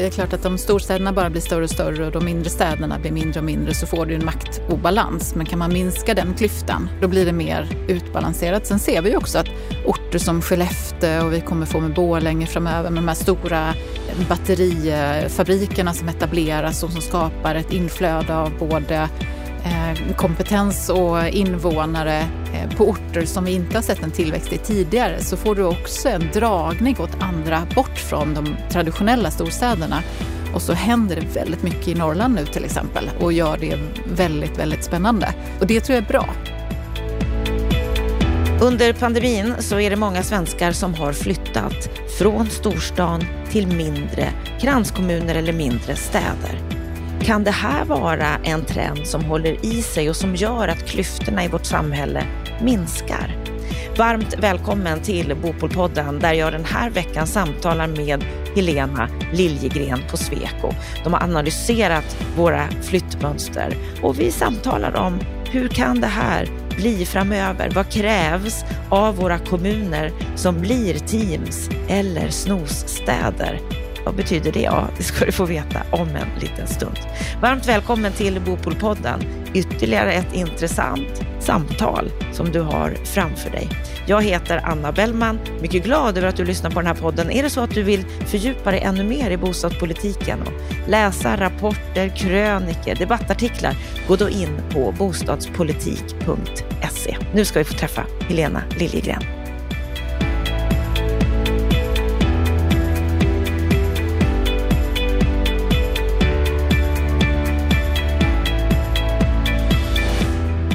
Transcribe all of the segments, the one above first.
det är klart att om storstäderna bara blir större och större och de mindre städerna blir mindre och mindre så får du en maktobalans. Men kan man minska den klyftan, då blir det mer utbalanserat. Sen ser vi också att orter som Skellefteå och vi kommer få med Borlänge framöver med de här stora batterifabrikerna som etableras och som skapar ett inflöde av både Eh, kompetens och invånare eh, på orter som vi inte har sett en tillväxt i tidigare så får du också en dragning åt andra, bort från de traditionella storstäderna. Och så händer det väldigt mycket i Norrland nu till exempel och gör det väldigt, väldigt spännande. Och det tror jag är bra. Under pandemin så är det många svenskar som har flyttat från storstan till mindre kranskommuner eller mindre städer. Kan det här vara en trend som håller i sig och som gör att klyftorna i vårt samhälle minskar? Varmt välkommen till Bopolpodden där jag den här veckan samtalar med Helena Liljegren på Sweco. De har analyserat våra flyttmönster och vi samtalar om hur kan det här bli framöver? Vad krävs av våra kommuner som blir teams eller snosstäder? Vad betyder det? Ja, det ska du få veta om en liten stund. Varmt välkommen till Bopolpodden. Ytterligare ett intressant samtal som du har framför dig. Jag heter Anna Bellman. Mycket glad över att du lyssnar på den här podden. Är det så att du vill fördjupa dig ännu mer i bostadspolitiken och läsa rapporter, kröniker, debattartiklar, gå då in på bostadspolitik.se. Nu ska vi få träffa Helena Liljegren.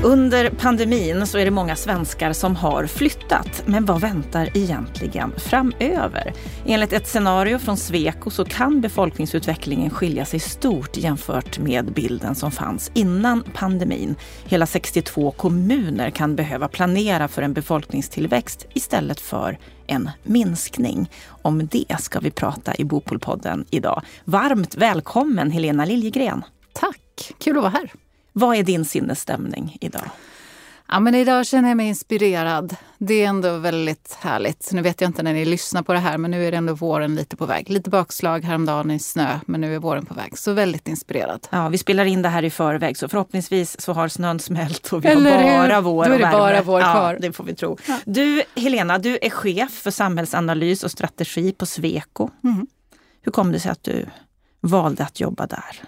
Under pandemin så är det många svenskar som har flyttat. Men vad väntar egentligen framöver? Enligt ett scenario från Sweco så kan befolkningsutvecklingen skilja sig stort jämfört med bilden som fanns innan pandemin. Hela 62 kommuner kan behöva planera för en befolkningstillväxt istället för en minskning. Om det ska vi prata i Bopolpodden idag. Varmt välkommen Helena Liljegren. Tack, kul att vara här. Vad är din sinnesstämning idag? Ja, men idag känner jag mig inspirerad. Det är ändå väldigt härligt. Nu vet jag inte när ni lyssnar på det här, men nu är det ändå våren lite på väg. Lite bakslag häromdagen i snö, men nu är våren på väg. Så väldigt inspirerad. Ja, vi spelar in det här i förväg, så förhoppningsvis så har snön smält och vi Eller har bara vår Då är det bara vår kvar. Ja, det får vi tro. Ja. Du, Helena, du är chef för samhällsanalys och strategi på Sweco. Mm. Hur kom det sig att du valde att jobba där?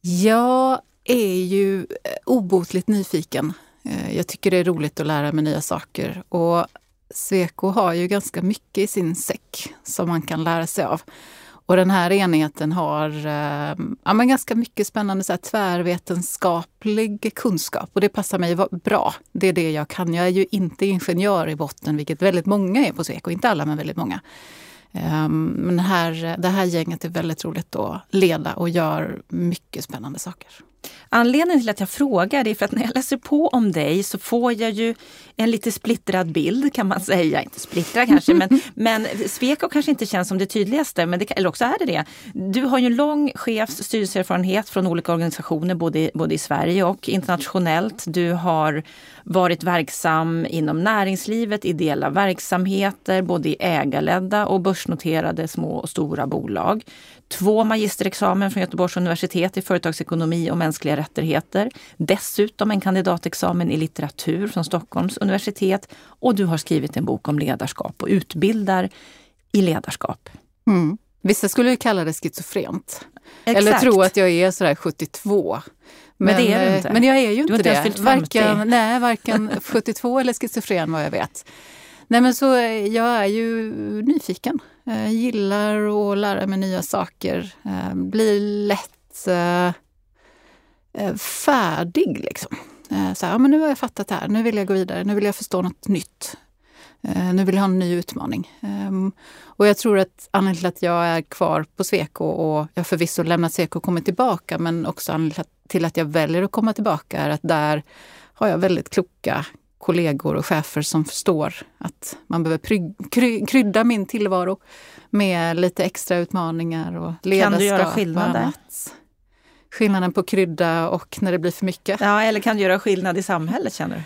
Ja, är ju eh, obotligt nyfiken. Eh, jag tycker det är roligt att lära mig nya saker. Och Sweco har ju ganska mycket i sin säck som man kan lära sig av. Och den här enheten har ehm, ja, men ganska mycket spännande så här, tvärvetenskaplig kunskap och det passar mig bra. Det är det jag kan. Jag är ju inte ingenjör i botten, vilket väldigt många är på Sweco. Inte alla, men väldigt många. Ehm, men här, det här gänget är väldigt roligt att leda och gör mycket spännande saker. Anledningen till att jag frågar är för att när jag läser på om dig så får jag ju en lite splittrad bild kan man säga. Inte splittrad kanske, men, men Sweco kanske inte känns som det tydligaste, men det, eller också är det det. Du har ju en lång chefs styrelseerfarenhet från olika organisationer både, både i Sverige och internationellt. Du har varit verksam inom näringslivet, ideella verksamheter, både i ägarledda och börsnoterade små och stora bolag två magisterexamen från Göteborgs universitet i företagsekonomi och mänskliga rättigheter. Dessutom en kandidatexamen i litteratur från Stockholms universitet. Och du har skrivit en bok om ledarskap och utbildar i ledarskap. Mm. Vissa skulle kalla det schizofrent. Exakt. Eller tro att jag är sådär 72. Men, men, det är du inte. Men jag är ju inte, inte det. Varken, nej, varken 72 eller schizofren vad jag vet. Nej men så jag är ju nyfiken. Jag gillar att lära mig nya saker. Eh, blir lätt eh, eh, färdig liksom. Så här, ja, men nu har jag fattat det här, nu vill jag gå vidare, nu vill jag förstå något nytt. Nu vill jag ha en ny utmaning. Ehm, och jag tror att anledningen till att jag är kvar på Sweco och jag förvisso lämnat Sweco och kommit tillbaka, men också anledningen till att jag väljer att komma tillbaka är att där har jag väldigt kloka kollegor och chefer som förstår att man behöver krydda min tillvaro med lite extra utmaningar och ledarskap. Kan du göra skillnad där? Skillnaden på krydda och när det blir för mycket. Ja, eller kan du göra skillnad i samhället känner du?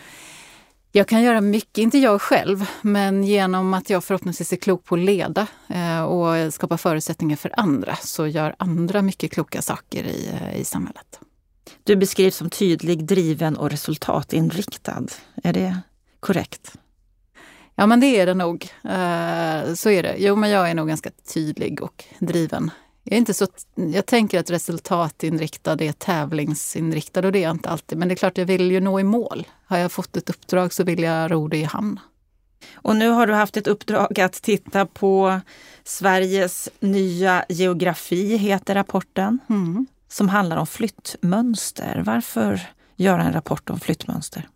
Jag kan göra mycket, inte jag själv, men genom att jag förhoppningsvis är klok på att leda eh, och skapa förutsättningar för andra så gör andra mycket kloka saker i, eh, i samhället. Du beskrivs som tydlig, driven och resultatinriktad. Är det korrekt? Ja, men det är det nog. Eh, så är det. Jo, men jag är nog ganska tydlig och driven. Jag, är inte så, jag tänker att resultatinriktad är tävlingsinriktad och det är jag inte alltid. Men det är klart, jag vill ju nå i mål. Har jag fått ett uppdrag så vill jag ro det i hamn. Och nu har du haft ett uppdrag att titta på Sveriges nya geografi, heter rapporten, mm. som handlar om flyttmönster. Varför göra en rapport om flyttmönster?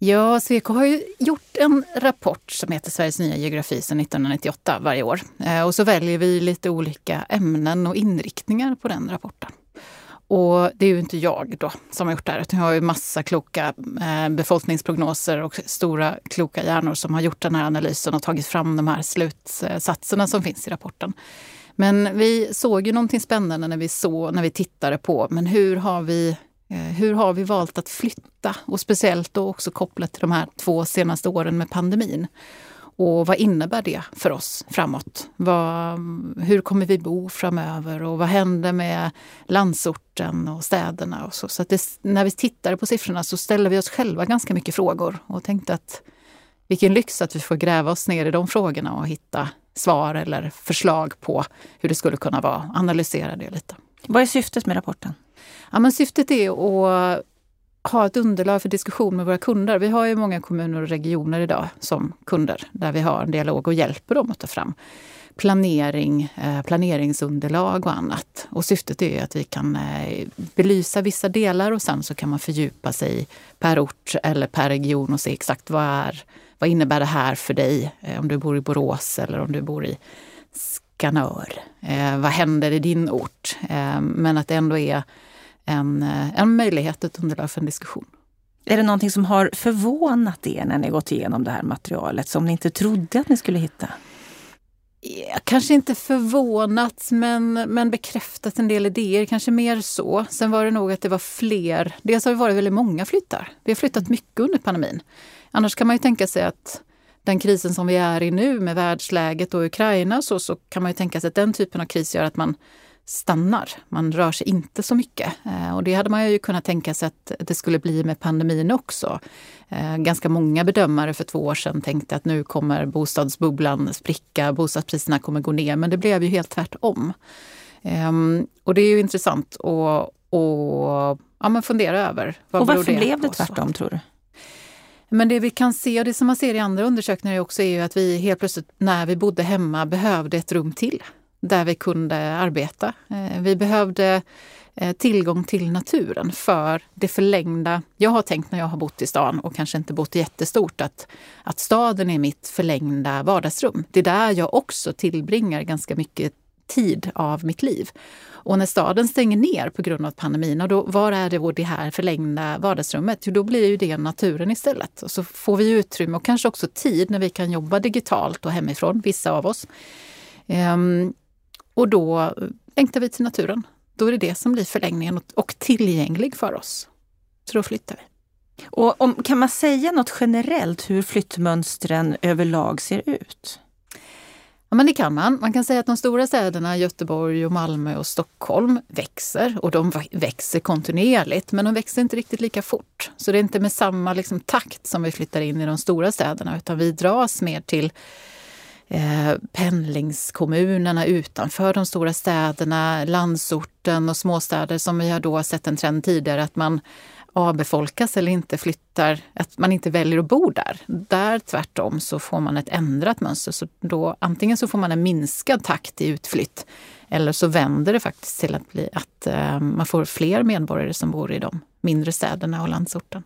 Ja, Sweco har ju gjort en rapport som heter Sveriges nya geografi sedan 1998 varje år. Eh, och så väljer vi lite olika ämnen och inriktningar på den rapporten. Och det är ju inte jag då som har gjort det här, utan jag har ju massa kloka eh, befolkningsprognoser och stora kloka hjärnor som har gjort den här analysen och tagit fram de här slutsatserna som finns i rapporten. Men vi såg ju någonting spännande när vi, såg, när vi tittade på men hur har vi Eh, hur har vi valt att flytta? Och speciellt då också kopplat till de här två senaste åren med pandemin. Och vad innebär det för oss framåt? Vad, hur kommer vi bo framöver och vad händer med landsorten och städerna? Och så så det, när vi tittade på siffrorna så ställde vi oss själva ganska mycket frågor och tänkte att vilken lyx att vi får gräva oss ner i de frågorna och hitta svar eller förslag på hur det skulle kunna vara. Analysera det lite. Vad är syftet med rapporten? Ja, men syftet är att ha ett underlag för diskussion med våra kunder. Vi har ju många kommuner och regioner idag som kunder där vi har en dialog och hjälper dem att ta fram planering, eh, planeringsunderlag och annat. Och syftet är att vi kan eh, belysa vissa delar och sen så kan man fördjupa sig per ort eller per region och se exakt vad, är, vad innebär det här för dig? Eh, om du bor i Borås eller om du bor i Skanör. vad händer i din ort? men att det ändå är en, eh, en möjlighet, ett underlag för en diskussion. Är det någonting som har förvånat er när ni gått igenom det här materialet som ni inte trodde att ni skulle hitta? Ja, kanske inte förvånat men, men bekräftat en del idéer, kanske mer så. Sen var det nog att det var fler. Dels har det varit väldigt många flyttar. Vi har flyttat mycket under pandemin. Annars kan man ju tänka sig att den krisen som vi är i nu med världsläget och Ukraina så, så kan man ju tänka sig att den typen av kris gör att man stannar. Man rör sig inte så mycket. Eh, och det hade man ju kunnat tänka sig att det skulle bli med pandemin också. Eh, ganska många bedömare för två år sedan tänkte att nu kommer bostadsbubblan spricka, bostadspriserna kommer gå ner. Men det blev ju helt tvärtom. Ehm, och det är ju intressant att och, ja, fundera över. Vad och varför det blev det tvärtom tror du? Men det vi kan se och det som man ser i andra undersökningar också är ju att vi helt plötsligt när vi bodde hemma behövde ett rum till där vi kunde arbeta. Eh, vi behövde eh, tillgång till naturen för det förlängda. Jag har tänkt när jag har bott i stan och kanske inte bott jättestort att, att staden är mitt förlängda vardagsrum. Det är där jag också tillbringar ganska mycket tid av mitt liv. Och när staden stänger ner på grund av pandemin, då, var är det det här förlängda vardagsrummet? Jo, då blir ju det naturen istället. Och så får vi utrymme och kanske också tid när vi kan jobba digitalt och hemifrån, vissa av oss. Um, och då längtar vi till naturen. Då är det det som blir förlängningen och tillgänglig för oss. Så då flyttar vi. Och om, kan man säga något generellt hur flyttmönstren överlag ser ut? Ja, men det kan man. Man kan säga att de stora städerna Göteborg, och Malmö och Stockholm växer och de växer kontinuerligt men de växer inte riktigt lika fort. Så det är inte med samma liksom, takt som vi flyttar in i de stora städerna utan vi dras mer till eh, pendlingskommunerna utanför de stora städerna, landsorten och småstäder som vi har då sett en trend tidigare att man avbefolkas eller inte flyttar, att man inte väljer att bo där. Där tvärtom så får man ett ändrat mönster. Så då, antingen så får man en minskad takt i utflytt eller så vänder det faktiskt till att, bli, att eh, man får fler medborgare som bor i de mindre städerna och landsorten.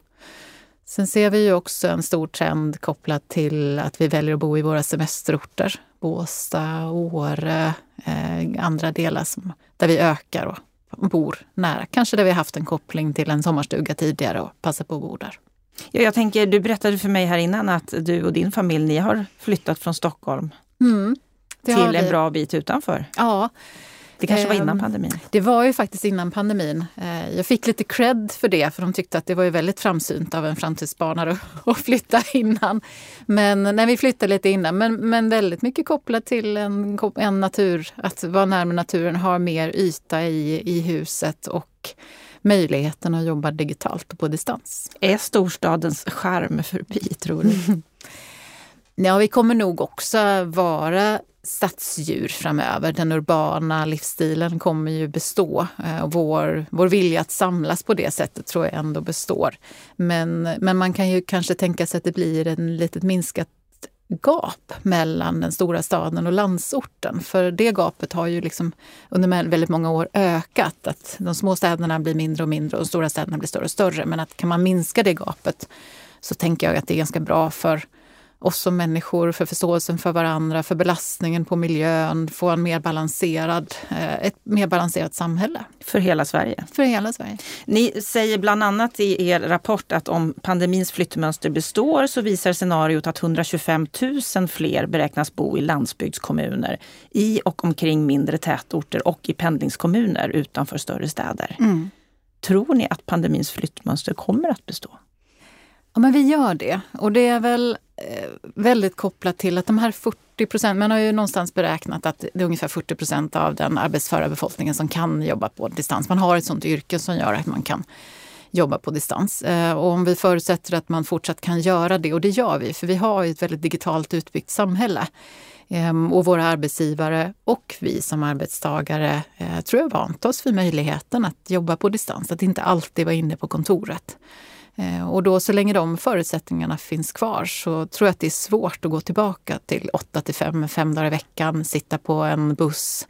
Sen ser vi ju också en stor trend kopplat till att vi väljer att bo i våra semesterorter. Båstad, Åre, eh, andra delar som, där vi ökar och bor nära. Kanske där vi haft en koppling till en sommarstuga tidigare och passar på att bo där. Ja, jag tänker, du berättade för mig här innan att du och din familj ni har flyttat från Stockholm mm, till en bra bit utanför. Ja, Det kanske var innan Ehm, pandemin? Det var ju faktiskt innan pandemin. Eh, Jag fick lite cred för det, för de tyckte att det var ju väldigt framsynt av en framtidsspanare att flytta innan. Men när vi flyttade lite innan, men, men väldigt mycket kopplat till en, en natur, att vara närmare naturen, ha mer yta i, i huset och möjligheten att jobba digitalt och på distans. Är storstadens charm förbi, tror du? Ja, vi kommer nog också vara stadsdjur framöver. Den urbana livsstilen kommer ju bestå. Eh, Och vår, vår vilja att samlas på det sättet tror jag ändå består. Men, men man kan ju kanske tänka sig att det blir en litet minskat gap mellan den stora staden och landsorten. För det gapet har ju liksom under väldigt många år ökat. Att de små städerna blir mindre och mindre och de stora städerna blir större och större. Men att kan man minska det gapet så tänker jag att det är ganska bra för oss som människor, för förståelsen för varandra, för belastningen på miljön, få en mer balanserad, eh, ett mer balanserat samhälle För hela Sverige. för hela Sverige. Ni säger bland annat i er rapport att om pandemins flyttmönster består så visar scenariot att 125 000 fler beräknas bo i landsbygdskommuner i och omkring mindre tätorter och i pendlingskommuner utanför större städer. Tror ni att pandemins flyttmönster kommer att bestå? Ja, men vi gör det. Och det är väl Eh, väldigt kopplat till att de här 40 procent, man har ju någonstans beräknat att det är ungefär 40 procent av den arbetsföra befolkningen som kan jobba på distans. Man har ett sånt yrke som gör att man kan jobba på distans. Eh, och om vi förutsätter att man fortsatt kan göra det, och det gör vi, för vi har ju ett väldigt digitalt utbyggt samhälle. Ehm, och våra arbetsgivare och vi som arbetstagare eh, tror jag vant oss vid möjligheten att jobba på distans, att inte alltid vara inne på kontoret. Eh, Och då så länge de förutsättningarna finns kvar så tror jag att det är svårt att gå tillbaka till 8 till 5, fem dagar i veckan, sitta på en buss,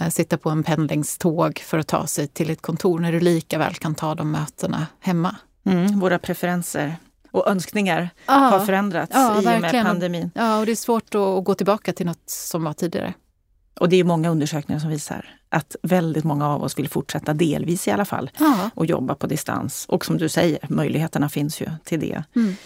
eh, sitta på en pendlingståg för att ta sig till ett kontor när du lika väl kan ta de mötena hemma. Mm, våra preferenser och önskningar Ja. har förändrats Ja, i och med verkligen. pandemin. Ja, och det är svårt att gå tillbaka till något som var tidigare. Och det är många undersökningar som visar att väldigt många av oss vill fortsätta, delvis i alla fall, Ja. och jobba på distans. Och som du säger, möjligheterna finns ju till det. Mm.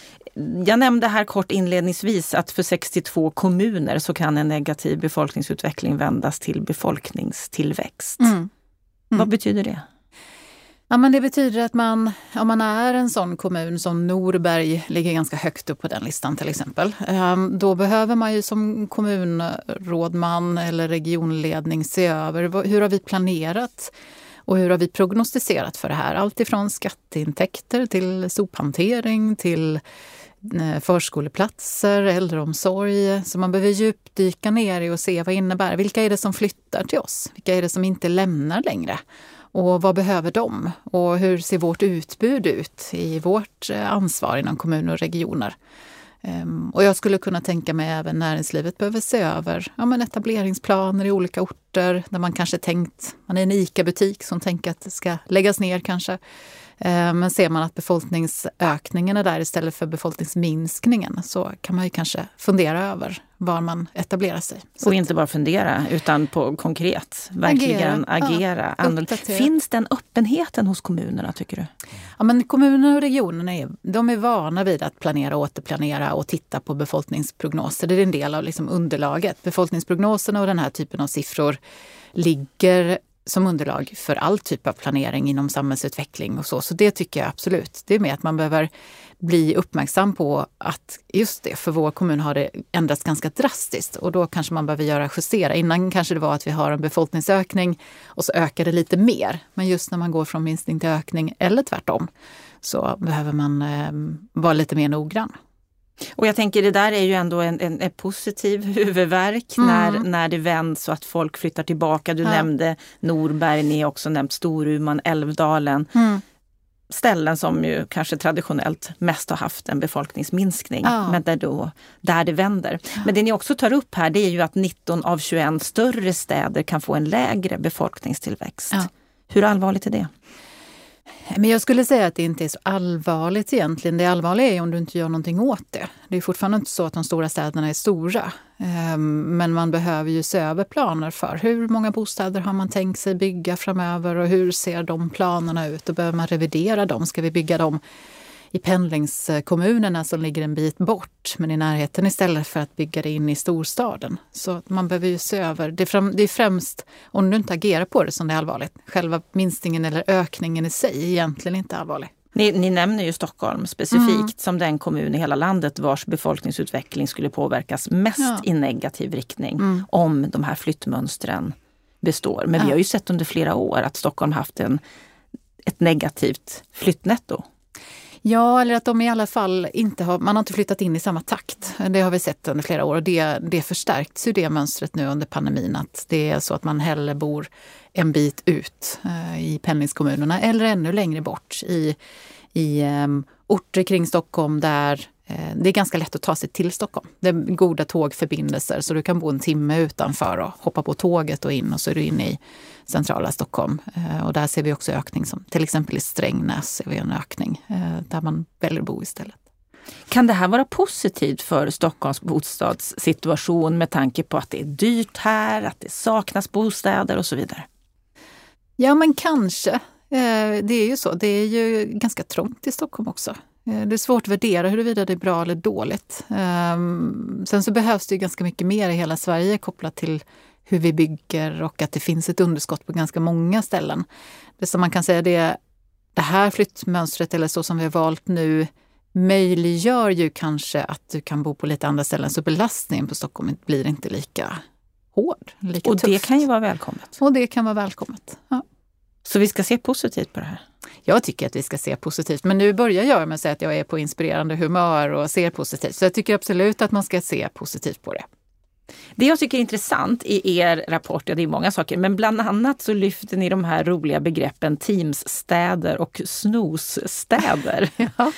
Jag nämnde här kort inledningsvis att för 62 kommuner så kan en negativ befolkningsutveckling vändas till befolkningstillväxt. Mm. Vad betyder det? Ja, men det betyder att man, om man är en sån kommun som Norberg ligger ganska högt upp på den listan till exempel. Ehm, då behöver man ju som kommunrådman eller regionledning se över hur har vi planerat och hur har vi prognostiserat för det här? Allt ifrån skatteintäkter till sophantering till eh, förskoleplatser, äldreomsorg. Så man behöver djupdyka ner i och se vad det innebär. Vilka är det som flyttar till oss? Vilka är det som inte lämnar längre? Och vad behöver de? Och hur ser vårt utbud ut i vårt eh, ansvar inom kommuner och regioner? Ehm, och jag skulle kunna tänka mig även näringslivet behöver se över ja, men etableringsplaner i olika orter där man kanske tänkt, man är en ICA-butik som tänker att det ska läggas ner kanske. Ehm, Men ser man att befolkningsökningen är där istället för befolkningsminskningen så kan man ju kanske fundera över var man etablerar sig. Så Och inte bara fundera, utan på konkret, verkligen Agera, ja. agera. Uppdatera. Finns den öppenheten hos kommunerna, tycker du? Ja, men kommunerna och regionerna är, de är vana vid att planera, återplanera och titta på befolkningsprognoser. Det är en del av liksom underlaget. Befolkningsprognoserna och den här typen av siffror ligger som underlag för all typ av planering inom samhällsutveckling och så. Så det tycker jag absolut. Det är med att man behöver bli uppmärksam på att just det, för vår kommun har det ändrats ganska drastiskt och då kanske man behöver göra justera. Innan kanske det var att vi har en befolkningsökning och så ökar det lite mer. Men just när man går från minskning till ökning eller tvärtom så behöver man eh, vara lite mer noggrann. Och jag tänker det där är ju ändå en, en, en positiv huvudvärk Mm. när, när det vänds så att folk flyttar tillbaka. Du Ja. nämnde Norberg, ni har också nämnt Storuman, Älvdalen. Ställen som ju kanske traditionellt mest har haft en befolkningsminskning, Ja. men där, då, där det vänder. Men det ni också tar upp här det är ju att 19 av 21 större städer kan få en lägre befolkningstillväxt. Hur allvarligt är det? Men jag skulle säga att det inte är så allvarligt egentligen. Det allvarliga är om du inte gör någonting åt det. Det är fortfarande inte så att de stora städerna är stora. Ehm, men man behöver ju se över planer för hur många bostäder har man tänkt sig bygga framöver och hur ser de planerna ut? Då behöver man revidera dem. Ska vi bygga dem i pendlingskommunerna som ligger en bit bort men i närheten istället för att bygga det in i storstaden. Så man behöver ju se över. Det är, fram, det är främst om du inte agerar på det som det är allvarligt. Själva minskningen eller ökningen i sig är egentligen inte allvarlig. Ni, ni, nämner ju Stockholm specifikt mm. som den kommun i hela landet vars befolkningsutveckling skulle påverkas mest ja. i negativ riktning mm. om de här flyttmönstren består. Men ja. vi har ju sett under flera år att Stockholm haft en, ett negativt flyttnetto. Ja, eller att de i alla fall inte har, man har inte flyttat in i samma takt. Det har vi sett under flera år och det, det förstärks ju det mönstret nu under pandemin. Att det är så att man hellre bor en bit ut eh, i pendlingskommunerna eller ännu längre bort i, i eh, orter kring Stockholm där det är ganska lätt att ta sig till Stockholm. Det är goda tågförbindelser så du kan bo en timme utanför och hoppa på tåget och in och så är du inne i centrala Stockholm. Eh, och där ser vi också ökning, som till exempel i Strängnäs ser vi en ökning eh, där man väljer att bo istället. Kan det här vara positivt för Stockholms bostadssituation med tanke på att det är dyrt här, att det saknas bostäder och så vidare? Ja, men kanske. Eh, det är ju så. Det är ju ganska trångt i Stockholm också. Det är svårt att värdera huruvida det är bra eller dåligt. Ehm, sen så behövs det ganska mycket mer i hela Sverige kopplat till hur vi bygger och att det finns ett underskott på ganska många ställen. Det som man kan säga det det här flyttmönstret eller så som vi har valt nu möjliggör ju kanske att du kan bo på lite andra ställen så belastningen på Stockholm blir inte lika hård. Lika och tufft. det kan ju vara välkommet. Och det kan vara välkommet. Ja. Så vi ska se positivt på det här? Jag tycker att vi ska se positivt, men nu börjar jag med att säga att jag är på inspirerande humör och ser positivt. Så jag tycker absolut att man ska se positivt på det. Det jag tycker är intressant i er rapport, ja det är många saker, men bland annat så lyfter ni de här roliga begreppen Teamsstäder och snosstäder. ja.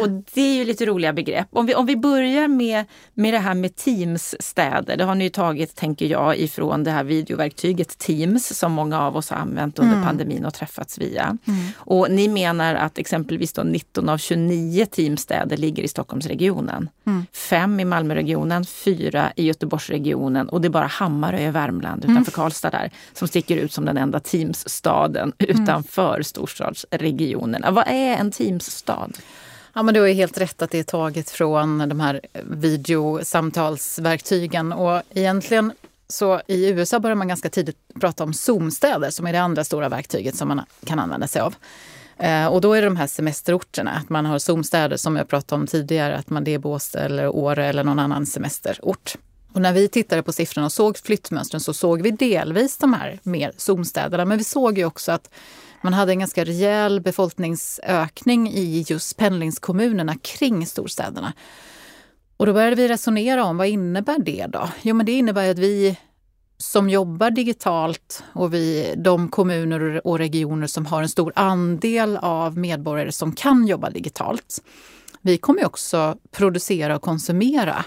Och det är ju lite roliga begrepp. Om vi, om vi börjar med, med det här med Teamsstäder, det har ni ju tagit, tänker jag, ifrån det här videoverktyget Teams som många av oss har använt under mm. pandemin och träffats via. Mm. Och ni menar att exempelvis då 19 av 29 Teamsstäder ligger i Stockholmsregionen. Mm. Fem i Malmöregionen, fyra i Göteborgsregionen och det är bara Hammarö i Värmland utanför mm. Karlstad där som sticker ut som den enda Teamsstaden mm. utanför storstadsregionerna. Vad är en Teamsstad? Ja, men du har helt rätt att det är taget från de här videosamtalsverktygen. Och egentligen så i USA börjar man ganska tidigt prata om Zoom-städer som är det andra stora verktyget som man kan använda sig av. Eh, och då är det de här semesterorterna, att man har Zoom-städer som jag pratade om tidigare, att man det är Båstad eller Åre eller någon annan semesterort. Och när vi tittade på siffrorna och såg flyttmönstren så såg vi delvis de här mer Zoom-städerna, men vi såg ju också att man hade en ganska rejäl befolkningsökning i just pendlingskommunerna kring storstäderna. Och då började vi resonera om vad innebär det då? Jo, men det innebär att vi som jobbar digitalt och vi, de kommuner och regioner som har en stor andel av medborgare som kan jobba digitalt. Vi kommer också producera och konsumera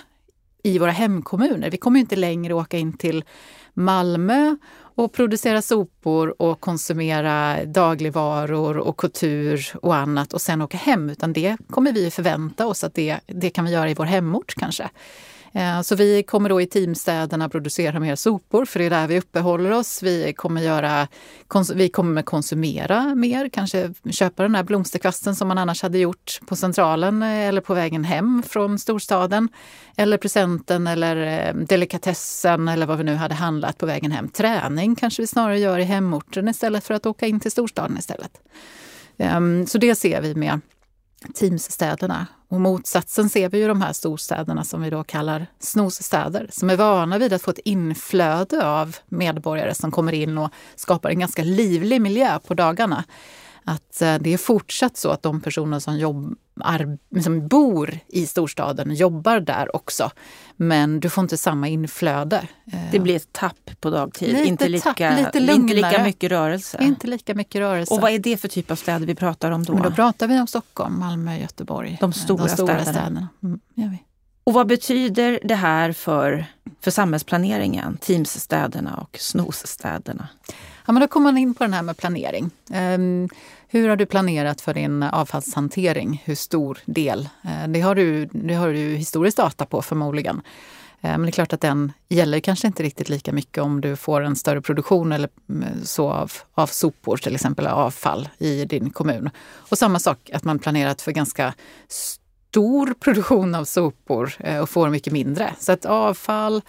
i våra hemkommuner. Vi kommer inte längre åka in till Malmö och producera sopor och konsumera dagligvaror och kultur och annat och sen åka hem. Utan det kommer vi förvänta oss att det, det kan vi göra i vår hemort kanske. Eh, så vi kommer då i teamstäderna producera mer sopor, för det är där vi uppehåller oss. Vi kommer, göra, vi kommer konsumera mer, kanske köpa den här blomsterkvasten som man annars hade gjort på Centralen eh, eller på vägen hem från storstaden. Eller presenten eller eh, delikatessen eller vad vi nu hade handlat på vägen hem. Träning kanske vi snarare gör i hemorten istället för att åka in till storstaden istället. Ehm, så det ser vi med Teamsstäderna. Och motsatsen ser vi ju de här storstäderna som vi då kallar snosstäder, som är vana vid att få ett inflöde av medborgare som kommer in och skapar en ganska livlig miljö på dagarna att eh, det är fortsatt så att de personer som, jobb, som bor i storstaden jobbar där också. Men du får inte samma inflöde. Det blir ett tapp på dagtid, lite inte, lika, tapp, lite inte lika mycket rörelse. Inte lika mycket rörelse. Och vad är det för typ av städer vi pratar om då? Men då pratar vi om Stockholm, Malmö, Göteborg. De stora, de stora städerna. städerna. Mm, vi. Och vad betyder det här för, för samhällsplaneringen? Teamsstäderna och snosstäderna? Ja, men då kommer man in på den här med planering. Um, hur har du planerat för din avfallshantering? Hur stor del? Eh, det, har du, det har du historiskt data på förmodligen. Eh, men det är klart att den gäller kanske inte riktigt lika mycket om du får en större produktion eller mm, så av, av sopor, till exempel avfall i din kommun. Och samma sak att man planerat för ganska stor produktion av sopor eh, och får mycket mindre. Så att avfall,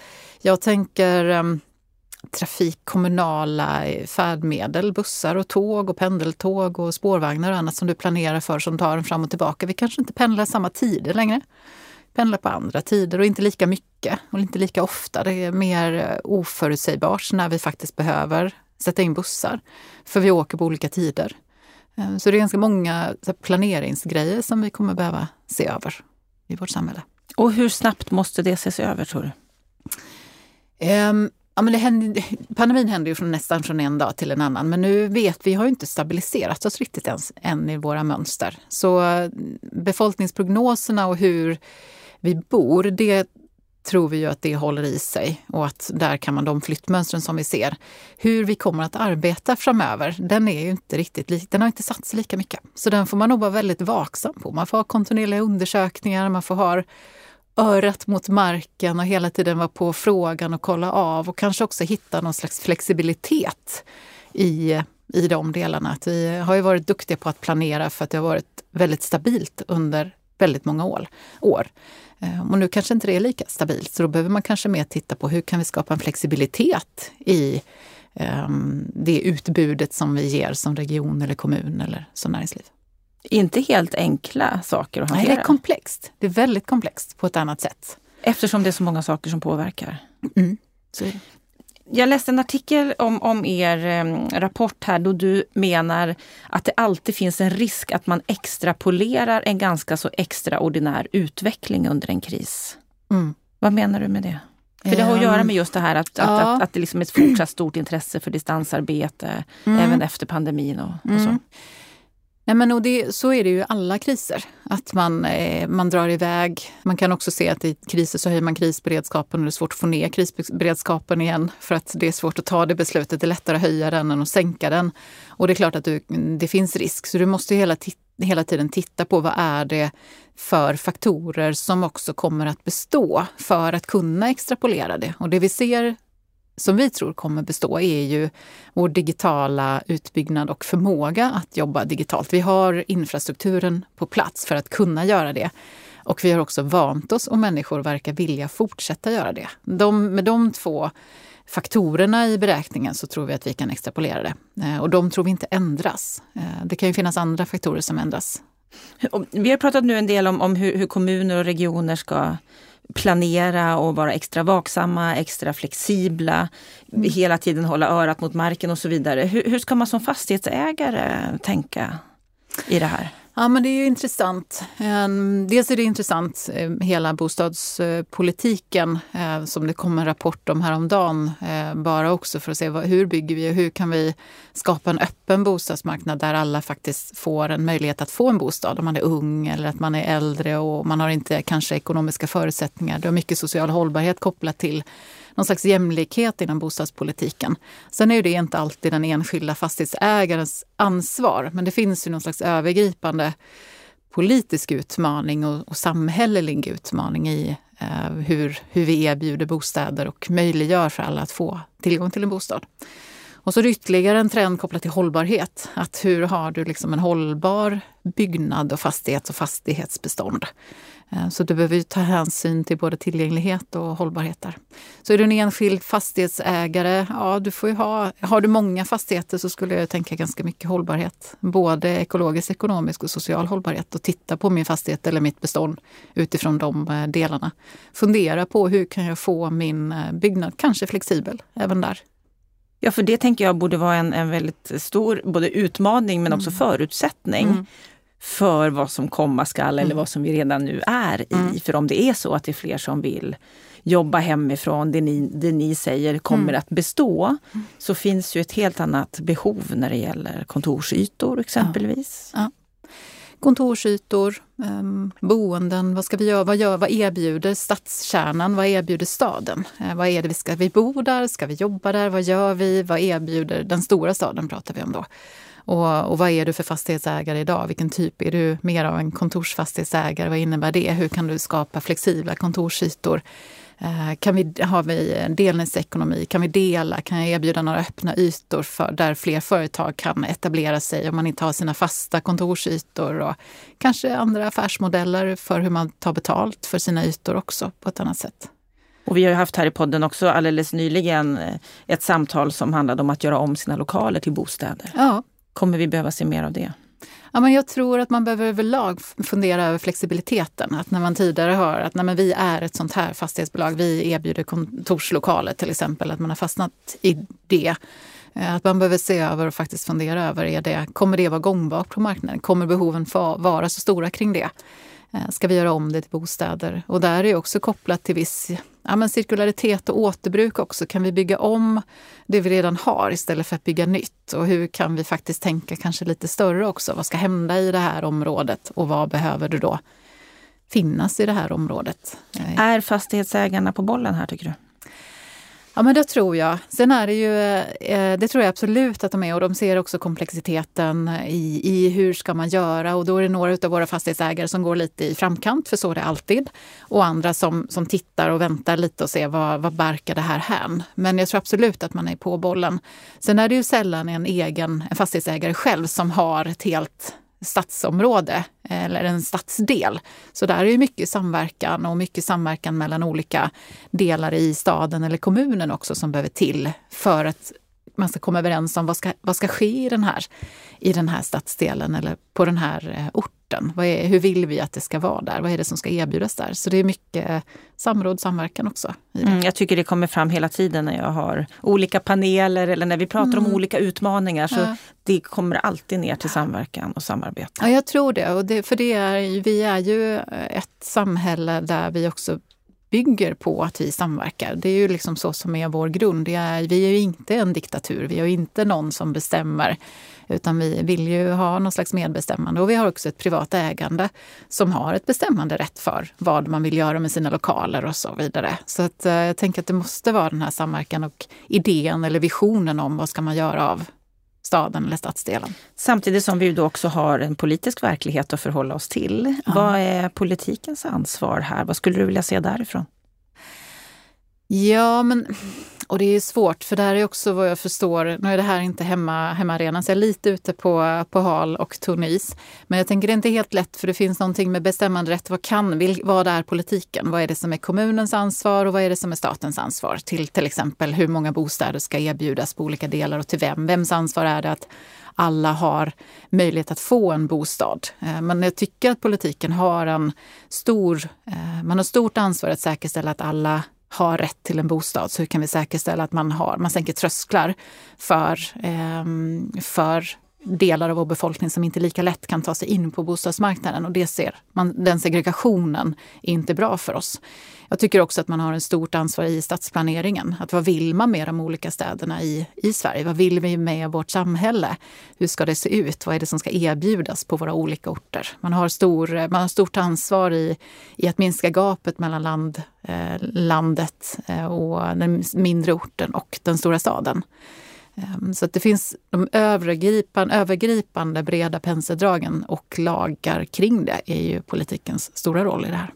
jag tänker ehm, trafik, kommunala färdmedel, bussar och tåg och pendeltåg och spårvagnar och annat som du planerar för som tar en fram och tillbaka. Vi kanske inte pendlar samma tider längre. Pendlar på andra tider och inte lika mycket och inte lika ofta. Det är mer eh, oförutsägbart när vi faktiskt behöver sätta in bussar. För vi åker på olika tider. Eh, så det är ganska många planeringsgrejer som vi kommer behöva se över i vårt samhälle. Och hur snabbt måste det ses över tror du? Um, Ja, men det hände, pandemin hände ju från, nästan från en dag till en annan. Men nu vet vi har inte stabiliserat oss riktigt ens än i våra mönster. Så mm, befolkningsprognoserna och hur vi bor, det tror vi ju att det håller i sig och att där kan man de flyttmönstren som vi ser. Hur vi kommer att arbeta framöver, den är ju inte riktigt den har inte satt sig lika mycket. Så den får man nog vara väldigt vaksam på. Man får ha kontinuerliga undersökningar, man får ha örat mot marken och hela tiden vara på frågan och kolla av och kanske också hitta någon slags flexibilitet i, i de delarna. Att vi har ju varit duktiga på att planera för att det har varit väldigt stabilt under väldigt många år. år. Eh, och nu kanske inte det är lika stabilt, så då behöver man kanske mer titta på hur kan vi skapa en flexibilitet i um, det utbudet som vi ger som region eller kommun eller som näringsliv inte helt enkla saker att hantera. Nej, det är komplext. Det är väldigt komplext på ett annat sätt. Eftersom det är så många saker som påverkar. Mm. Jag läste en artikel om, om er um, rapport här då du menar att det alltid finns en risk att man extrapolerar en ganska så extraordinär utveckling under en kris. Mm. Vad menar du med det? För det har att göra med just det här att, ja. att, att, att, det liksom är ett fortsatt stort intresse för distansarbete mm. även efter pandemin och, och så. Nej, men och det, så är det ju i alla kriser, att man, eh, man drar iväg. Man kan också se att i kriser så höjer man krisberedskapen och det är svårt att få ner krisberedskapen igen för att det är svårt att ta det beslutet. Det är lättare att höja den än att sänka den. Och det är klart att du, det finns risk, så du måste hela, hela tiden titta på vad är det för faktorer som också kommer att bestå för att kunna extrapolera det. Och det vi ser som vi tror kommer bestå är ju vår digitala utbyggnad och förmåga att jobba digitalt. Vi har infrastrukturen på plats för att kunna göra det. Och vi har också vant oss och människor verkar vilja fortsätta göra det. De, med de två faktorerna i beräkningen så tror vi att vi kan extrapolera det. Eh, och de tror vi inte ändras. Eh, det kan ju finnas andra faktorer som ändras. Vi har pratat nu en del om, om hur, hur kommuner och regioner ska planera och vara extra vaksamma, extra flexibla, mm. hela tiden hålla örat mot marken och så vidare. Hur, hur ska man som fastighetsägare tänka i det här? Ja, men det är ju intressant. Ehm, dels är det intressant, eh, hela bostadspolitiken eh, som det kom en rapport om häromdagen, eh, bara också för att se hur bygger vi och hur kan vi skapa en öppen bostadsmarknad där alla faktiskt får en möjlighet att få en bostad om man är ung eller att man är äldre och man har inte kanske ekonomiska förutsättningar. Det har mycket social hållbarhet kopplat till någon slags jämlikhet inom bostadspolitiken. Sen är det inte alltid den enskilda fastighetsägarens ansvar, men det finns ju någon slags övergripande politisk utmaning och, och samhällelig utmaning i eh, hur, hur vi erbjuder bostäder och möjliggör för alla att få tillgång till en bostad. Och så är det ytterligare en trend kopplat till hållbarhet. Att hur har du liksom en hållbar byggnad och fastighet och fastighetsbestånd? Eh, så du behöver ta hänsyn till både tillgänglighet och hållbarhet där. Så är du en enskild fastighetsägare, ja du får ha, har du många fastigheter så skulle jag tänka ganska mycket hållbarhet. Både ekologisk, ekonomisk och social hållbarhet och titta på min fastighet eller mitt bestånd utifrån de eh, delarna. Fundera på hur kan jag få min eh, byggnad kanske flexibel även där. Ja, för det tänker jag borde vara en, en väldigt stor både utmaning men också mm. förutsättning. Mm för vad som komma skall eller mm. vad som vi redan nu är i. Mm. För om det är så att det är fler som vill jobba hemifrån, det ni, det ni säger kommer mm. att bestå, mm. så finns ju ett helt annat behov när det gäller kontorsytor exempelvis. Ja. Ja. Kontorsytor, um, boenden, vad ska vi göra? Vad, gör, vad erbjuder stadskärnan? Vad erbjuder staden? Uh, vad är det vi ska vi bo där? Ska vi jobba där? Vad gör vi? Vad erbjuder den stora staden pratar vi om då? Och, och vad är du för fastighetsägare idag? Vilken typ? Är du mer av en kontorsfastighetsägare? Vad innebär det? Hur kan du skapa flexibla kontorsytor? Eh, kan vi, har vi en delningsekonomi? Kan vi dela? Kan jag erbjuda några öppna ytor för, där fler företag kan etablera sig om man inte har sina fasta kontorsytor? Och kanske andra affärsmodeller för hur man tar betalt för sina ytor också på ett annat sätt. Och vi har haft här i podden också alldeles nyligen eh, ett samtal som handlade om att göra om sina lokaler till bostäder. Ja. Kommer vi behöva se mer av det? Ja, men jag tror att man behöver överlag fundera över flexibiliteten. Att när man tidigare hör att nej, men vi är ett sånt här fastighetsbolag, vi erbjuder kontorslokaler till exempel, att man har fastnat i det. Eh, att man behöver se över och faktiskt fundera över, är det, kommer det vara gångbart på marknaden? Kommer behoven vara så stora kring det? Eh, ska vi göra om det till bostäder? Och där är det också kopplat till viss ja, men cirkularitet och återbruk också. Kan vi bygga om det vi redan har istället för att bygga nytt? Och hur kan vi faktiskt tänka kanske lite större också? Vad ska hända i det här området och vad behöver det då finnas i det här området? Eh, är fastighetsägarna på bollen här tycker du? Ja, men det tror jag. Sen är det ju, eh, det tror jag absolut att de är och de ser också komplexiteten i, i hur ska man göra och då är det några av våra fastighetsägare som går lite i framkant, för så är det alltid. Och andra som, som tittar och väntar lite och ser vad, vad barkar det här hän. Men jag tror absolut att man är på bollen. Sen är det ju sällan en egen en fastighetsägare själv som har ett helt stadsområde eh, eller en stadsdel. Så där är det mycket samverkan och mycket samverkan mellan olika delar i staden eller kommunen också som behöver till för att man ska komma överens om vad ska, vad ska ske i den, här, i den här stadsdelen eller på den här eh, orten. Är, hur vill vi att det ska vara där? Vad är det som ska erbjudas där? Så det är mycket samråd samverkan också. Mm, jag tycker det kommer fram hela tiden när jag har olika paneler eller när vi pratar mm. om olika utmaningar. Så ja. Det kommer alltid ner till samverkan och samarbete. Ja, jag tror det. Och det, för det är, vi är ju ett samhälle där vi också bygger på att vi samverkar. Det är ju liksom så som är vår grund. Är, vi är ju inte en diktatur, vi är inte någon som bestämmer. Utan vi vill ju ha någon slags medbestämmande och vi har också ett privat ägande som har ett bestämmande rätt för vad man vill göra med sina lokaler och så vidare. Så att, eh, jag tänker att det måste vara den här samverkan och idén eller visionen om vad ska man göra av staden eller stadsdelen. Samtidigt som vi då också har en politisk verklighet att förhålla oss till. Ja. Vad är politikens ansvar här? Vad skulle du vilja se därifrån? Ja, men och det är svårt för det här är också vad jag förstår, nu är det här inte hemma, hemmaarenan så jag är lite ute på, på hal och tunn is. Men jag tänker det är inte helt lätt för det finns någonting med bestämmanderätt. Vad kan, vad är politiken? Vad är det som är kommunens ansvar och vad är det som är statens ansvar? Till till exempel hur många bostäder ska erbjudas på olika delar och till vem? Vems ansvar är det att alla har möjlighet att få en bostad. Eh, men jag tycker att politiken har en stor, eh, man har stort ansvar att säkerställa att alla har rätt till en bostad. Så hur kan vi säkerställa att man, har, man sänker trösklar för, eh, för delar av vår befolkning som inte lika lätt kan ta sig in på bostadsmarknaden. Och det ser man, den segregationen är inte bra för oss. Jag tycker också att man har ett stort ansvar i stadsplaneringen. Att vad vill man med de olika städerna i, i Sverige? Vad vill vi med vårt samhälle? Hur ska det se ut? Vad är det som ska erbjudas på våra olika orter? Man har, stor, man har stort ansvar i, i att minska gapet mellan land, eh, landet eh, och den mindre orten och den stora staden. Ehm, så att det finns de övergripande, övergripande breda penseldragen och lagar kring det är ju politikens stora roll i det här.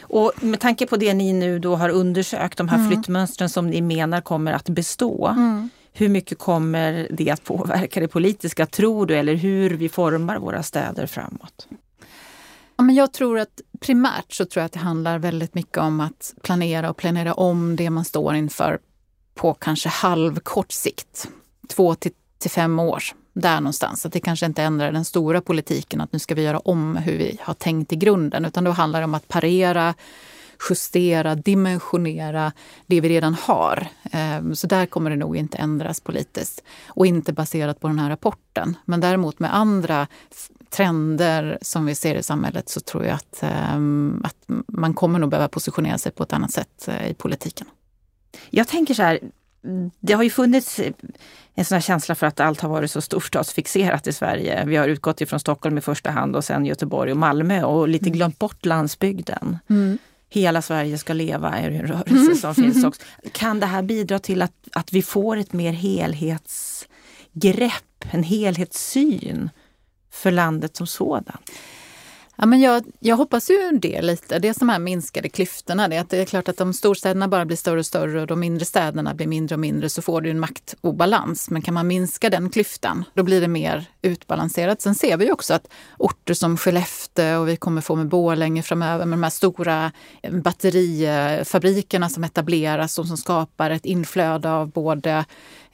Och med tanke på det ni nu då har undersökt, de här mm. flyttmönstren som ni menar kommer att bestå. Mm. Hur mycket kommer det att påverka det politiska, tror du, eller hur vi formar våra städer framåt? Ja, men jag tror att primärt så tror jag att det handlar väldigt mycket om att planera och planera om det man står inför på kanske halvkort sikt. Två till, till fem år, där någonstans. Att det kanske inte ändrar den stora politiken, att nu ska vi göra om hur vi har tänkt i grunden. Utan då handlar det om att parera, justera, dimensionera det vi redan har. Ehm, så där kommer det nog inte ändras politiskt. Och inte baserat på den här rapporten. Men däremot med andra trender som vi ser i samhället så tror jag att, ehm, att man kommer nog behöva positionera sig på ett annat sätt eh, i politiken. Jag tänker så här, det har ju funnits en sån här känsla för att allt har varit så storstadsfixerat i Sverige. Vi har utgått ifrån Stockholm i första hand och sen Göteborg och Malmö och lite mm. glömt bort landsbygden. Mm. Hela Sverige ska leva är en rörelse mm. som finns också. Kan det här bidra till att, att vi får ett mer helhetsgrepp, en helhetssyn för landet som sådant? Ja, men jag, jag hoppas ju det lite. Det som här minskade klyftorna. Det är, att det är klart att om storstäderna bara blir större och större och de mindre städerna blir mindre och mindre så får du en maktobalans. Men kan man minska den klyftan, då blir det mer utbalanserat. Sen ser vi också att orter som Skellefteå och vi kommer få med Borlänge framöver med de här stora eh, batterifabrikerna som etableras och som skapar ett inflöde av både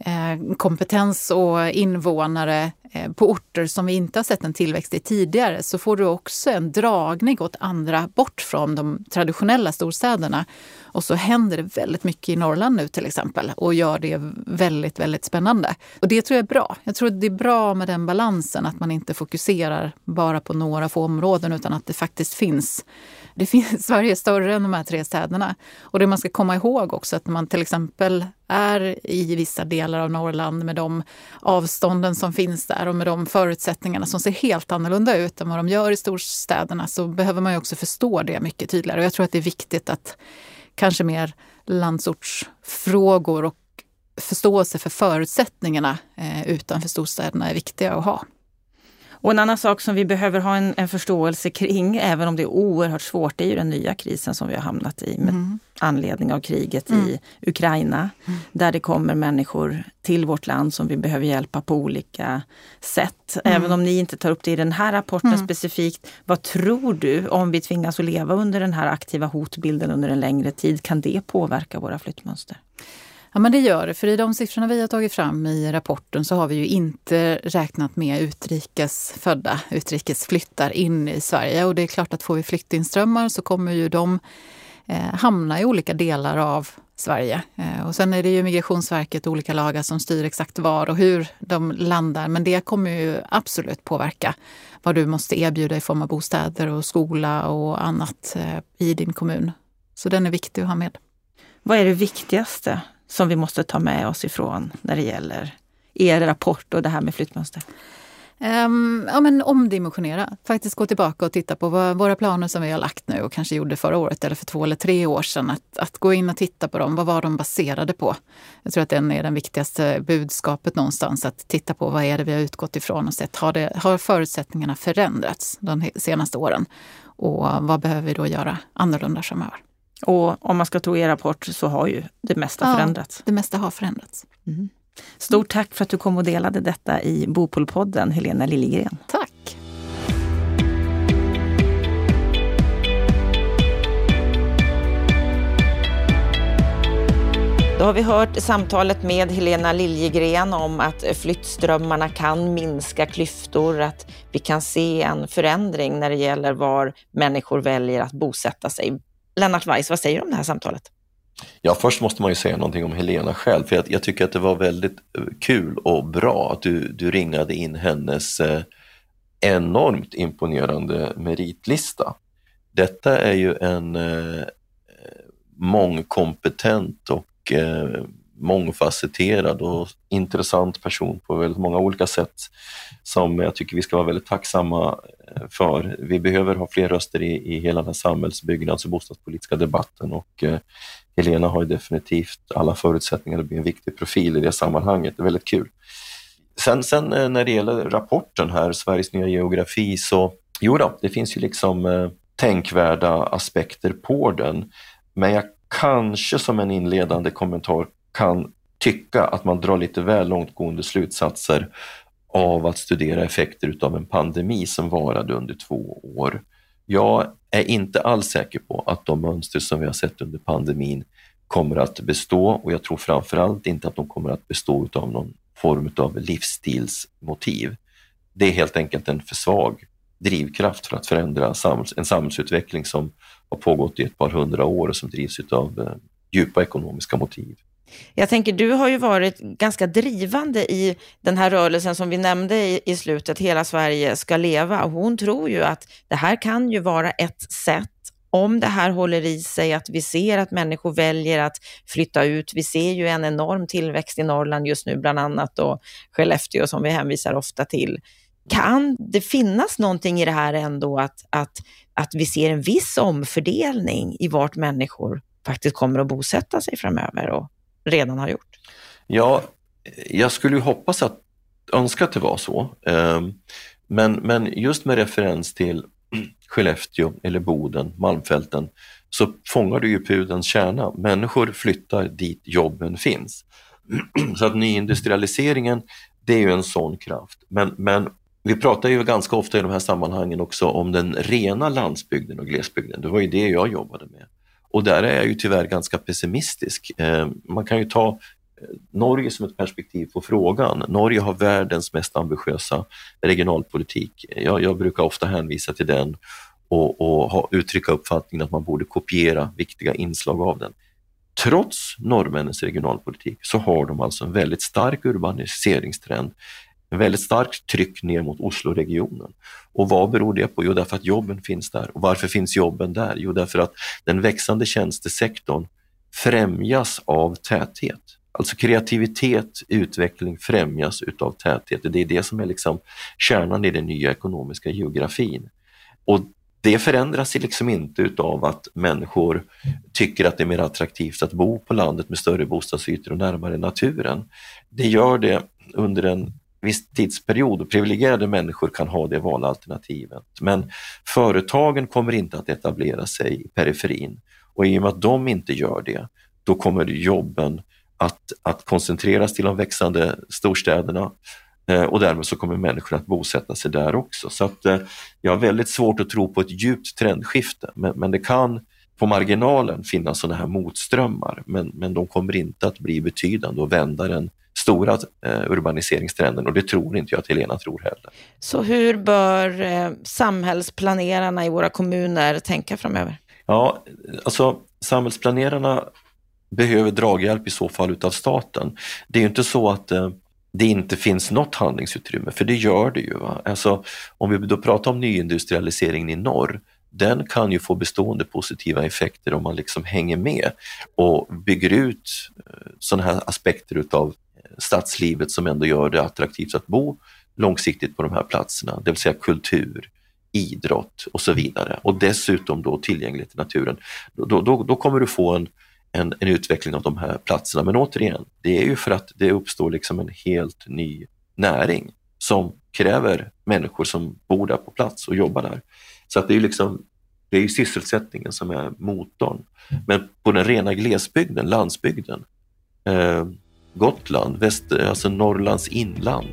Eh, kompetens och invånare eh, på orter som vi inte har sett en tillväxt i tidigare så får du också en dragning åt andra, bort från de traditionella storstäderna. Och så händer det väldigt mycket i Norrland nu till exempel och gör det väldigt, väldigt spännande. Och det tror jag är bra. Jag tror det är bra med den balansen, att man inte fokuserar bara på några få områden utan att det faktiskt finns det finns, Sverige är större än de här tre städerna. Och det man ska komma ihåg också att när man till exempel är i vissa delar av Norrland med de avstånden som finns där och med de förutsättningarna som ser helt annorlunda ut än vad de gör i storstäderna så behöver man ju också förstå det mycket tydligare. Och jag tror att det är viktigt att kanske mer landsortsfrågor och förståelse för förutsättningarna eh, utanför storstäderna är viktiga att ha. Och en annan sak som vi behöver ha en, en, förståelse kring, även om det är oerhört svårt, det är ju den nya krisen som vi har hamnat i med mm. anledning av kriget mm. i Ukraina. Mm. Där det kommer människor till vårt land som vi behöver hjälpa på olika sätt. Mm. Även om ni inte tar upp det i den här rapporten mm. specifikt. Vad tror du om vi tvingas att leva under den här aktiva hotbilden under en längre tid? Kan det påverka våra flyttmönster? Ja men det gör det, för i de siffrorna vi har tagit fram i rapporten så har vi ju inte räknat med utrikes födda, utrikesflyttar in i Sverige. Och det är klart att får vi flyktingströmmar så kommer ju de eh, hamna i olika delar av Sverige. Eh, och sen är det ju Migrationsverket och olika lagar som styr exakt var och hur de landar. Men det kommer ju absolut påverka vad du måste erbjuda i form av bostäder och skola och annat eh, i din kommun. Så den är viktig att ha med. Vad är det viktigaste som vi måste ta med oss ifrån när det gäller er rapport och det här med flyttmönster? Um, ja, men omdimensionera. Faktiskt gå tillbaka och titta på vad, våra planer som vi har lagt nu och kanske gjorde förra året eller för två eller tre år sedan. Att, att gå in och titta på dem. Vad var de baserade på? Jag tror att den är det viktigaste budskapet någonstans. Att titta på vad är det vi har utgått ifrån och sett. Har, det, har förutsättningarna förändrats de senaste åren? Och vad behöver vi då göra annorlunda framöver? Och om man ska tro er rapport så har ju det mesta ja, förändrats. Det mesta har förändrats. Mm. Stort tack för att du kom och delade detta i Bopolpodden, Helena Liljegren. Tack! Då har vi hört samtalet med Helena Liljegren om att flyttströmmarna kan minska klyftor, att vi kan se en förändring när det gäller var människor väljer att bosätta sig. Lennart Weiss, vad säger du om det här samtalet? Ja, först måste man ju säga någonting om Helena själv, för jag, jag tycker att det var väldigt eh, kul och bra att du, du ringade in hennes eh, enormt imponerande meritlista. Detta är ju en eh, eh mångkompetent och eh, mångfacetterad och intressant person på väldigt många olika sätt som jag tycker vi ska vara väldigt tacksamma eh, för. Vi behöver ha fler röster i, i hela den samhällsbyggnads och bostadspolitiska debatten och eh, Helena har definitivt alla förutsättningar att bli en viktig profil i det sammanhanget. Det är väldigt kul. Sen, sen eh, när det gäller rapporten här, Sveriges nya geografi, så jo då, det finns ju liksom eh, tänkvärda aspekter på den. Men jag kanske som en inledande kommentar kan tycka att man drar lite väl långtgående slutsatser av att studera effekter av en pandemi som varade under två år. Jag är inte alls säker på att de mönster som vi har sett under pandemin kommer att bestå och jag tror framförallt inte att de kommer att bestå av någon form av livsstilsmotiv. Det är helt enkelt en för svag drivkraft för att förändra en samhällsutveckling som har pågått i ett par hundra år och som drivs av eh, djupa ekonomiska motiv. Jag tänker, du har ju varit ganska drivande i den här rörelsen som vi nämnde i, i slutet, Hela Sverige ska leva. hon tror ju att det här kan ju vara ett sätt om det här håller i sig, att vi ser att människor väljer att flytta ut. Vi ser ju en enorm tillväxt i Norrland just nu, bland annat och Skellefteå som vi hänvisar ofta till. Kan det finnas någonting i det här ändå att, att, att vi ser en viss omfördelning i vart människor faktiskt kommer att bosätta sig framöver och redan har gjort? Ja, jag skulle ju hoppas att, önska att det var så. Ehm, men, men just med referens till Skellefteå eller Boden, Malmfälten, så fångar du ju pudelns kärna. Människor flyttar dit jobben finns. Så att nyindustrialiseringen, det är ju en sån kraft. Men, men vi pratar ju ganska ofta i de här sammanhangen också om den rena landsbygden och glesbygden. Det var ju det jag jobbade med. Och där är jag ju tyvärr ganska pessimistisk. Eh, man kan ju ta eh, Norge som ett perspektiv på frågan. Norge har världens mest ambitiösa regionalpolitik. Jag, jag brukar ofta hänvisa till den och, och ha, uttrycka uppfattningen att man borde kopiera viktiga inslag av den. Trots norrmännens regionalpolitik så har de alltså en väldigt stark urbaniseringstrend, en väldigt starkt tryck ner mot Osloregionen. Och vad beror det på? Jo, därför att jobben finns där. Och varför finns jobben där? Jo, därför att den växande tjänstesektorn främjas av täthet. Alltså kreativitet, utveckling främjas utav täthet. Det är det som är liksom kärnan i den nya ekonomiska geografin. Och det förändras liksom inte utav att människor tycker att det är mer attraktivt att bo på landet med större bostadsytor och närmare naturen. Det gör det under en viss tidsperiod och privilegierade människor kan ha det valalternativet. Men företagen kommer inte att etablera sig i periferin och i och med att de inte gör det, då kommer jobben att, att koncentreras till de växande storstäderna eh, och därmed så kommer människor att bosätta sig där också. Så att, eh, jag har väldigt svårt att tro på ett djupt trendskifte, men, men det kan på marginalen finnas sådana här motströmmar, men, men de kommer inte att bli betydande och vända den stora eh, urbaniseringstrenden och det tror inte jag att Helena tror heller. Så hur bör eh, samhällsplanerarna i våra kommuner tänka framöver? Ja, alltså samhällsplanerarna behöver draghjälp i så fall utav staten. Det är ju inte så att eh, det inte finns något handlingsutrymme, för det gör det ju. Va? Alltså, om vi då pratar om nyindustrialiseringen i norr, den kan ju få bestående positiva effekter om man liksom hänger med och bygger ut sådana här aspekter utav stadslivet som ändå gör det attraktivt att bo långsiktigt på de här platserna, det vill säga kultur, idrott och så vidare. Och dessutom då tillgänglighet till naturen. Då, då, då kommer du få en en, en utveckling av de här platserna. Men återigen, det är ju för att det uppstår liksom en helt ny näring som kräver människor som bor där på plats och jobbar där. Så att det är liksom det är sysselsättningen som är motorn. Men på den rena glesbygden, landsbygden, eh, Gotland, väst, alltså Norrlands inland,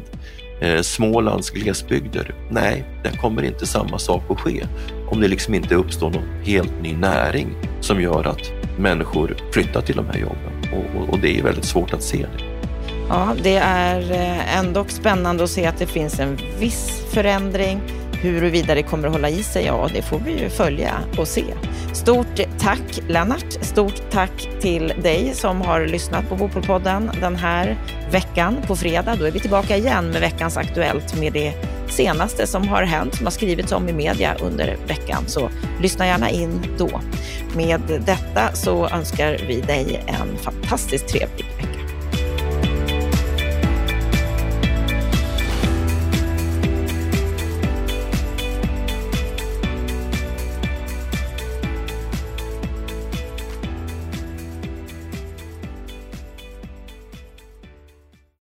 eh, Smålands glesbygder. Nej, där kommer inte samma sak att ske om det liksom inte uppstår någon helt ny näring som gör att människor flyttar till de här jobben. Och, och, och det är väldigt svårt att se det. Ja, det är eh, ändå spännande att se att det finns en viss förändring Huruvida det kommer att hålla i sig, ja det får vi ju följa och se. Stort tack Lennart, stort tack till dig som har lyssnat på Bopolpodden den här veckan. På fredag då är vi tillbaka igen med veckans Aktuellt med det senaste som har hänt, som har skrivits om i media under veckan. Så lyssna gärna in då. Med detta så önskar vi dig en fantastiskt trevlig